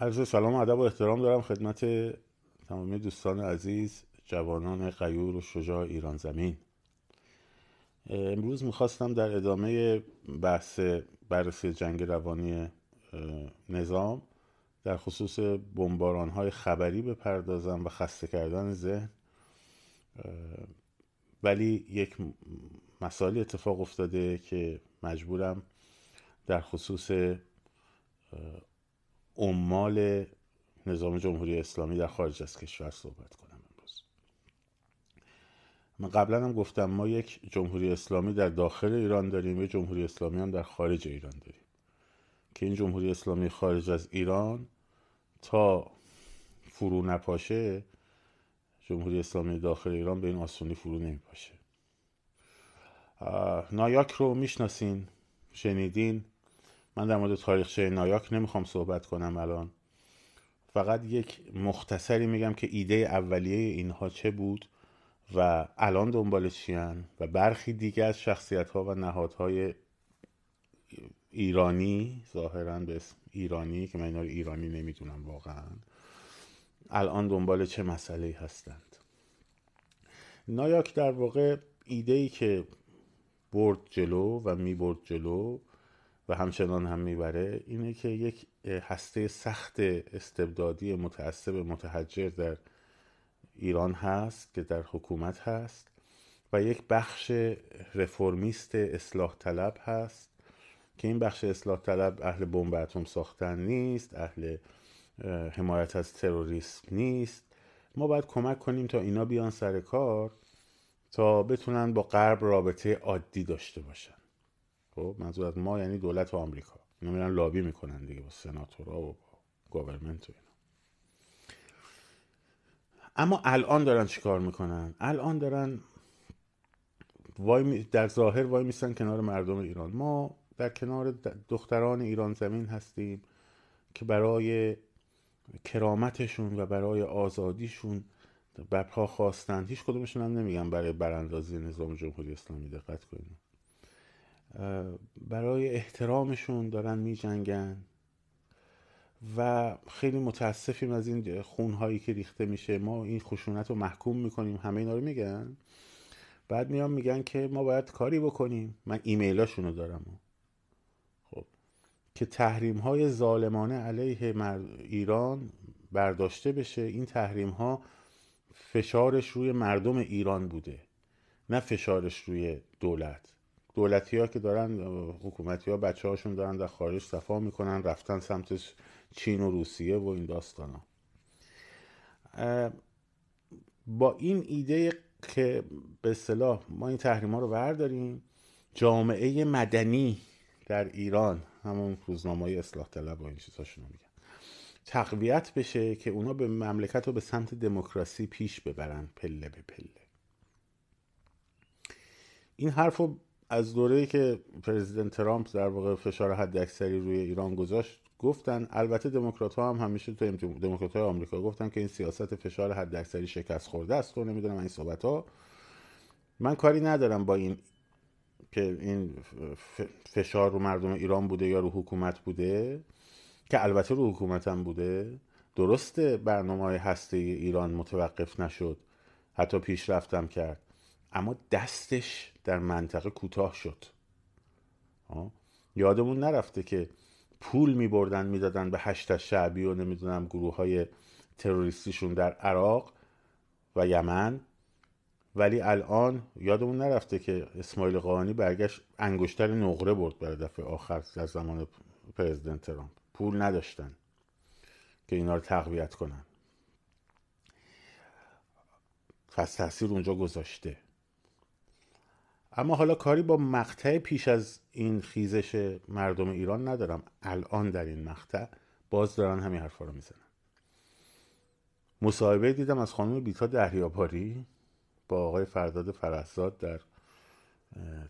عرض سلام و ادب و احترام دارم خدمت تمامی دوستان عزیز جوانان غیور و شجاع ایران زمین. امروز می‌خواستم در ادامه بحث بررسی جنگ روانی نظام در خصوص بمباران های خبری بپردازم و خسته کردن ذهن. ولی یک مسائلی اتفاق افتاده که مجبورم در خصوص عمال نظام جمهوری اسلامی در خارج از کشور صحبت کنم امروز. من قبلا هم گفتم ما یک جمهوری اسلامی در داخل ایران داریم و جمهوری اسلامی هم در خارج ایران داریم. که این جمهوری اسلامی خارج از ایران تا فرو نپاشه جمهوری اسلامی داخل ایران به این آسونی فرو نمیپاشه. نایاک رو می‌شناسین شنیدین؟ من در مورد تاریخچه نایاک نمی‌خوام صحبت کنم الان. فقط یک مختصری میگم که ایده اولیه اینها چه بود و الان دنبال چیان و برخی دیگه از شخصیت ها و نهادهای ایرانی ظاهرا به اسم ایرانی که من اینا ایرانی نمی‌دونم واقعا الان دنبال چه مسئله هستند. نایاک در واقع ایده ای که برد جلو و می برد جلو و همچنان هم می‌بره اینه که یک هسته سخت استبدادی متعصب متحجر در ایران هست که در حکومت هست و یک بخش رفرمیست اصلاح طلب هست که این بخش اصلاح طلب اهل بمب اتم ساختن نیست اهل حمایت از تروریسم نیست. ما باید کمک کنیم تا اینا بیان سر کار تا بتونن با غرب رابطه عادی داشته باشن. خب منظور از ما یعنی دولت آمریکا. اینا میرن لابی می‌کنن دیگه با سناتورا و گاورمنت و اینا. اما الان دارن چیکار می‌کنن؟ الان دارن وای در ظاهر وای میستن کنار مردم ایران. ما در کنار دختران ایران زمین هستیم که برای کرامتشون و برای آزادیشون برپا خواستن. هیچ کدومشون هم نمیگن برای براندازی نظام جمهوری اسلامی دقت کنید. برای احترامشون دارن می جنگن و خیلی متاسفیم از این خونهایی که ریخته میشه. ما این خشونت رو محکوم می‌کنیم. همه اینا رو میگن. بعد میان میگن که ما باید کاری بکنیم. من ایمیلاشون رو دارم. خب. که تحریم های ظالمانه علیه ایران برداشته بشه. این تحریم ها فشارش روی مردم ایران بوده. نه فشارش روی دولت. دولتی ها که دارن حکومتی ها بچه هاشون دارن در خارج صفا می‌کنن رفتن سمت چین و روسیه و این داستان ها. با این ایده که به صلاح ما این تحریم ها رو برداریم جامعه مدنی در ایران همون روزنامه های اصلاح طلب و این چیزاشون میگن تقویت بشه که اونا به مملکت رو به سمت دموکراسی پیش ببرن پله به پله این حرف رو از دوره که پرزیدنت ترامپ در واقع فشار حد اکثری روی ایران گذاشت گفتن البته دموکرات ها هم همیشه تو دموکرات های آمریکا گفتن که این سیاست فشار حد اکثری شکست خورده است و نمی‌دونم این صحبت ها من کاری ندارم با این که این فشار رو مردم ایران بوده یا رو حکومت بوده که البته رو حکومت هم بوده. درسته برنامه های هسته ایران متوقف نشد حتی پیشرفتم کرد. اما دستش در منطقه کوتاه شد. یادمون نرفته که پول می بردن می‌دادن به هشت شعبی و نمی‌دونم گروه های تروریستیشون در عراق و یمن. ولی الان یادمون نرفته که اسماعیل قانی برگشت انگشتر نقره برد برای دفعه آخر در زمان پرزیدنت ترامپ. پول نداشتن که اینا رو تقویت کنن. پس تاثیر اونجا گذاشته. اما حالا کاری با مقطع پیش از این خیزش مردم ایران ندارم. الان در این مقطع باز دارن همین حرفا رو می‌زنن. مصاحبه دیدم از خانم بیتا دهریاباری با آقای فرداد فرزاد در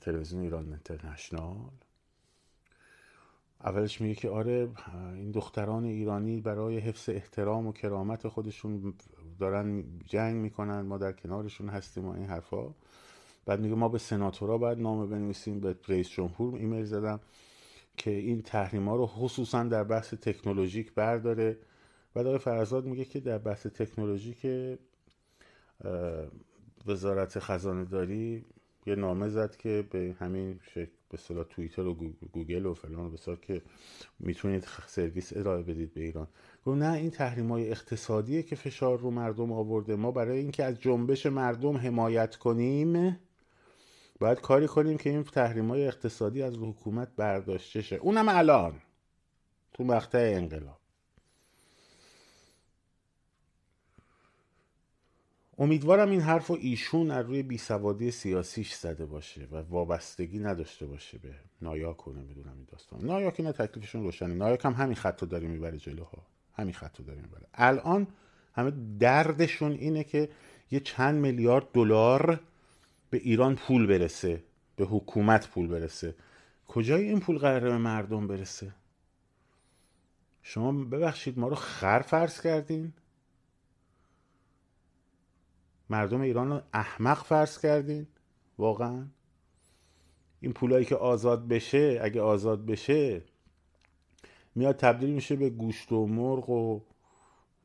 تلویزیون ایران اینترنشنال. اولش میگه که آره این دختران ایرانی برای حفظ احترام و کرامت خودشون دارن جنگ می‌کنن ما در کنارشون هستیم و این حرفا. بعد میگه ما به سناتورا باید نامه بنویسیم به رئیس جمهور ایمیل زدم که این تحریم ها رو خصوصا در بحث تکنولوژیک برداره بعد آقای فرزاد میگه که در بحث تکنولوژی که وزارت خزانه داری یه نامه زد که به همین شکل به صلاح توییتر و گوگل و فلان و که می‌تونید سرویس ارائه بدید به ایران. گفت نه این تحریم های اقتصادیه که فشار رو مردم آورده. ما برای اینکه از جنبش مردم حمایت کنیم باید کاری کنیم که این تحریم های اقتصادی از حکومت برداشته شه. اونم الان. تو مقطع انقلاب. امیدوارم این حرف و ایشون از روی بیسوادی سیاسیش زده باشه و وابستگی نداشته باشه به نایاک کنه می‌دونم این داستان. نایاک اینا تکلیفشون روشنه. نایاک هم همین خط رو داره می‌بره جلوها. همین خط رو داره می‌بره. الان همه دردشون اینه که یه چند میلیارد دلار به ایران پول برسه به حکومت پول برسه. کجای این پول قراره به مردم برسه؟ شما ببخشید ما رو خر فرض کردین؟ مردم ایران رو احمق فرض کردین؟ واقعا؟ این پولایی که آزاد بشه اگه آزاد بشه میاد تبدیل میشه به گوشت و مرغ و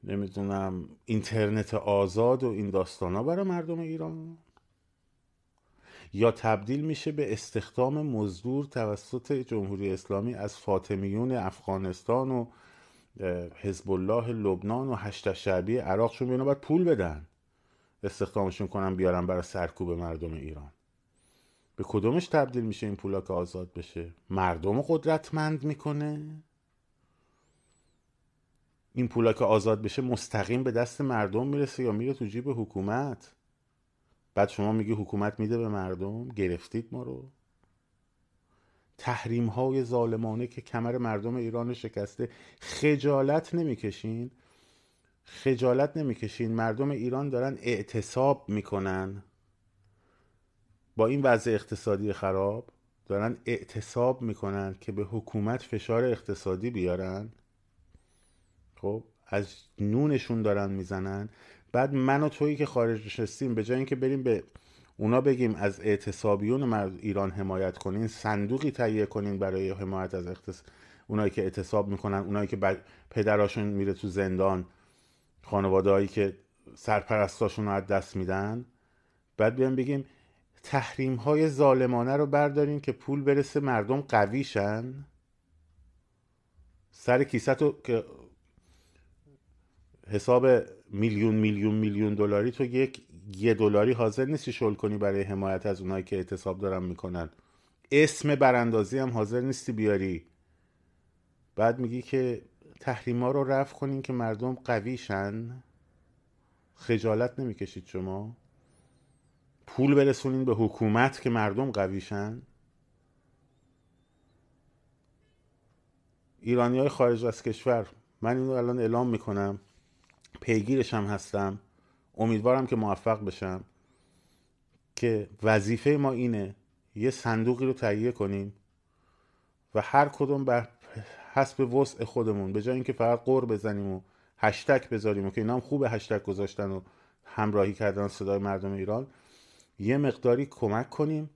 نمی‌دونم اینترنت آزاد و این داستان ها برای مردم ایران؟ یا تبدیل میشه به استخدام مزدور توسط جمهوری اسلامی از فاطمیون افغانستان و حزب الله لبنان و هشت شعبی عراق چون اینا باید پول بدن. استخدامشون کنن بیارن برای سرکوب مردم ایران. به کدومش تبدیل میشه این پولا که آزاد بشه؟ مردم قدرتمند می‌کنه. این پولا که آزاد بشه مستقیم به دست مردم می‌رسه یا میره تو جیب حکومت؟ بعد شما میگی حکومت میده به مردم گرفتید ما رو. تحریم های ظالمانه که کمر مردم ایران شکسته. خجالت نمی‌کشین. خجالت نمی‌کشین. مردم ایران دارن اعتصاب می‌کنن. با این وضع اقتصادی خراب دارن اعتصاب می‌کنن که به حکومت فشار اقتصادی بیارن. خب از نونشون دارن می‌زنن. بعد من و تویی که خارج نشستیم به جای اینکه بریم به اونا بگیم از اعتصابیون ایران حمایت کنین صندوقی تهیه کنین برای حمایت از اقتصاد اونایی که اعتصاب می‌کنن اونایی که پدراشون میره تو زندان خانواده هایی که سرپرستاشون رو از دست میدن. بعد بیان بگیم تحریم های ظالمانه رو بردارین که پول برسه مردم قویشن سر کیست که حساب میلیون میلیون میلیون دلاری تو یک یه دلاری حاضر نیستی شل کنی برای حمایت از اونایی که اعتصاب دارن می‌کنن. اسم براندازی هم حاضر نیستی بیاری. بعد میگی که تحریما رو رفع کنین که مردم قویشن. خجالت نمی‌کشید شما. پول برسونین به حکومت که مردم قویشن. ایرانی های خارج از کشور من اینو الان اعلام می‌کنم. پیگیرش هم هستم. امیدوارم که موفق بشم. که وظیفه ما اینه یه صندوقی رو تهیه کنیم و هر کدوم بر حسب وسع خودمون به جای اینکه فقط قور بزنیم و هشتک بذاریم و که اینا هم خوب هشتک گذاشتن و همراهی کردن صدای مردم ایران یه مقداری کمک کنیم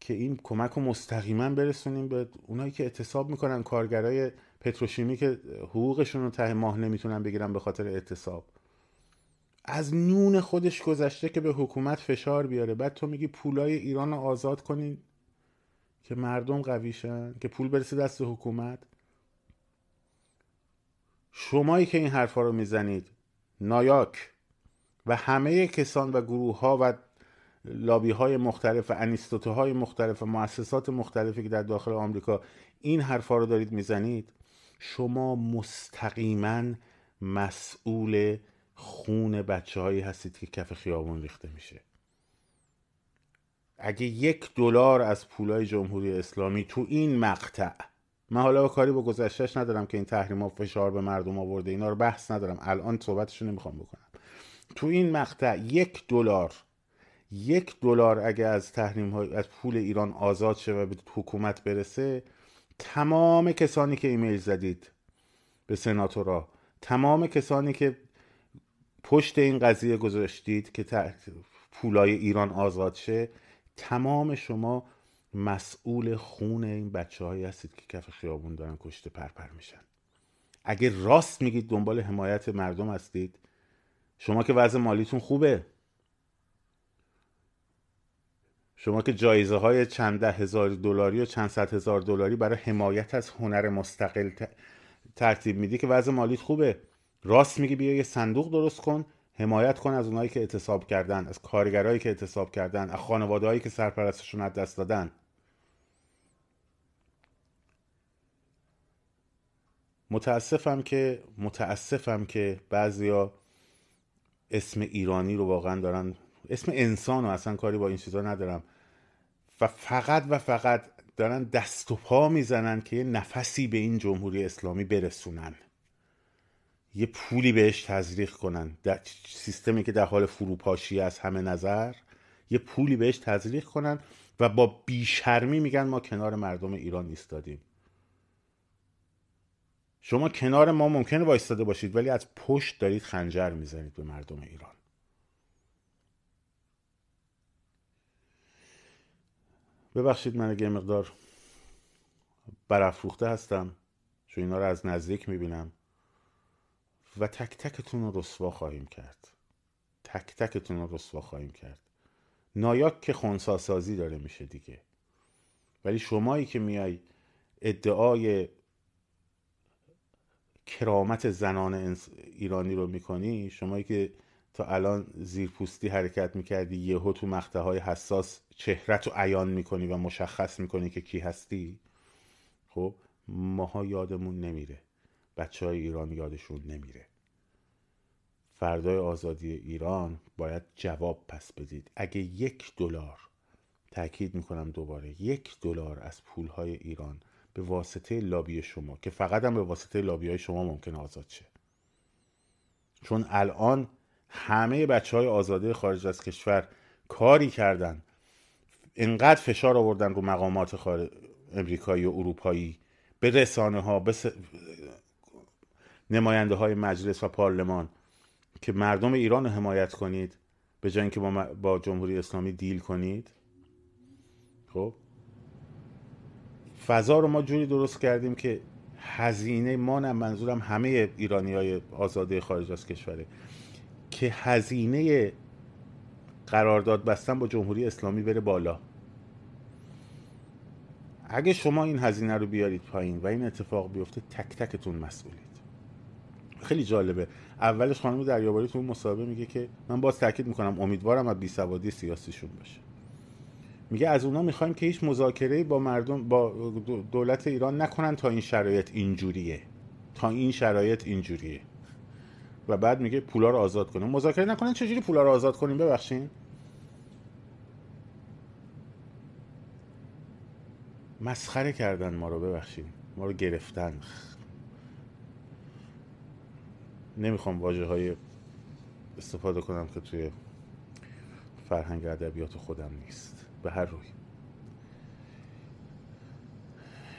که این کمک رو مستقیما برسونیم به اونایی که اعتصاب می‌کنن کارگرای پتروشیمی که حقوقشون رو ته ماه نمی‌تونن بگیرن به خاطر اعتصاب. از نون خودش گذشته که به حکومت فشار بیاره. بعد تو میگی پولای ایران رو آزاد کنین که مردم قویشن که پول برسه دست حکومت. شمایی که این حرفا رو می‌زنید نایاک و همه کسان و گروه ها و لابی های مختلف و انیستوته های مختلف و مؤسسات مختلفی که در داخل آمریکا این حرفا رو دارید می‌زنید شما مستقیما مسئول خون بچه هایی هستید که کف خیابون ریخته میشه. اگه یک دلار از پولای جمهوری اسلامی تو این مقطع من حالا کاری با گذشتهش ندارم که این تحریم ها فشار به مردم آورده اینا رو بحث ندارم. الان صحبتشو نمی‌خوام بکنم. تو این مقطع یک دلار یک دلار اگه از تحریم های از پول ایران آزاد شه و به حکومت برسه تمام کسانی که ایمیل زدید به سناتورا تمام کسانی که پشت این قضیه گذاشتید که پولای ایران آزاد شه تمام شما مسئول خون این بچه هایی هستید که کف خیابون دارن کشته پرپر میشن. اگه راست میگید دنبال حمایت مردم هستید شما که وضع مالیتون خوبه. شما که جایزه های چند ده هزار دلاری و چند صد هزار دلاری برای حمایت از هنر مستقل ترتیب میدی که وضع مالیت خوبه. راست میگی بیا یه صندوق درست کن حمایت کن از اونایی که اعتصاب کردن از کارگرایی که اعتصاب کردن از خانوادهایی که سرپرستشون از دست دادن. متاسفم که متاسفم که بعضیا اسم ایرانی رو واقعا دارن اسم انسان و اصلا کاری با این چیزا ندارم. و فقط و فقط دارن دست و پا می‌زنن که یه نفسی به این جمهوری اسلامی برسونن. یه پولی بهش تزریق کنن. در سیستمی که در حال فروپاشی از همه نظر یه پولی بهش تزریق کنن و با بیشرمی میگن ما کنار مردم ایران ایستادیم. شما کنار ما ممکنه وایستاده باشید ولی از پشت دارید خنجر می‌زنید به مردم ایران. ببخشید من اگه مقدار برافروخته هستم. چون اینا رو از نزدیک می‌بینم. و تک تکتون رو رسوا خواهیم کرد. تک تکتون رو رسوا خواهیم کرد. نایاک که خونساسازی داره میشه دیگه. ولی شمایی که میای ادعای کرامت زنان ایرانی رو می‌کنی شمایی که تا الان زیرپوستی حرکت می‌کردی یهو تو مقطع های حساس چهرت رو عیان می‌کنی و مشخص می‌کنی که کی هستی؟ خب ماها یادمون نمیره. بچه های ایران یادشون نمیره. فردای آزادی ایران باید جواب پس بدید. اگه یک دلار تاکید می‌کنم دوباره یک دلار از پولهای ایران به واسطه لابی شما که فقط هم به واسطه لابی های شما ممکن آزاد شه. چون الان همه بچه های آزاده خارج از کشور کاری کردن. انقدر فشار آوردن رو مقامات خارج امریکایی و اروپایی به رسانه ها به نماینده های مجلس و پارلمان که مردم ایران رو حمایت کنید به جای اینکه با, با جمهوری اسلامی دیل کنید. خب؟ فضا رو ما جوری درست کردیم که هزینه ما نه منظورم همه ایرانی های آزاده خارج از کشوره. که هزینه قرارداد بستن با جمهوری اسلامی بره بالا. اگه شما این هزینه رو بیارید پایین و این اتفاق بیفته تک تکتون مسئولید. خیلی جالبه. اولش خانم دریاباری تو مصاحبه میگه که من باز تاکید می‌کنم امیدوارم از بیسوادی سیاسیشون باشه. میگه از اونا می‌خوایم که هیچ مذاکره با مردم با دولت ایران نکنن تا این شرایط اینجوریه. تا این شرایط اینجوریه. و بعد میگه پولا رو آزاد کنیم. مذاکره نکنن چجوری پولا رو آزاد کنیم؟ ببخشین. مسخره کردن ما رو ببخشید ما رو گرفتن. نمی‌خوام واجه های استفاده کنم که توی فرهنگ ادبیات خودم نیست. به هر روی.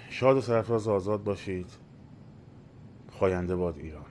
شاد و سرفراز آزاد باشید. خاینده باد ایران.